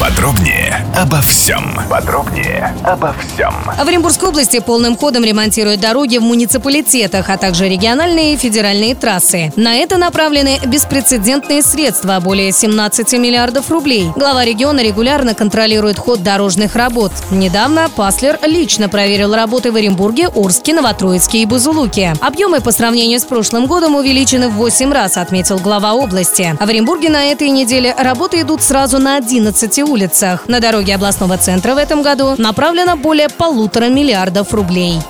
Подробнее обо всем. Подробнее обо всем. В Оренбургской области полным ходом ремонтируют дороги в муниципалитетах, а также региональные и федеральные трассы. На это направлены беспрецедентные средства – более 17 миллиардов рублей. Глава региона регулярно контролирует ход дорожных работ. Недавно Паслер лично проверил работы в Оренбурге, Орске, Новотроицке и Бузулуке. Объемы по сравнению с прошлым годом увеличены в 8 раз, отметил глава области. А в Оренбурге на этой неделе работы идут сразу на 11 улицах. На дороге областного центра в этом году направлено более полутора миллиардов рублей.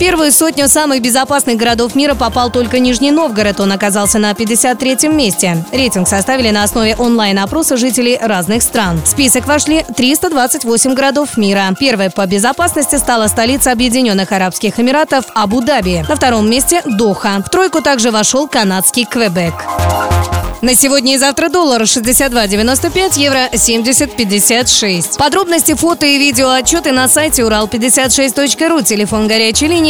Первую сотню самых безопасных городов мира попал только Нижний Новгород. Он оказался на 53-м месте. Рейтинг составили на основе онлайн-опроса жителей разных стран. В список вошли 328 городов мира. Первой по безопасности стала столица Объединенных Арабских Эмиратов Абу-Даби. На втором месте – Доха. В тройку также вошел канадский Квебек. На сегодня и завтра доллар 62.95, евро 70.56. Подробности, фото и видео отчеты на сайте урал56.ру, телефон горячей линии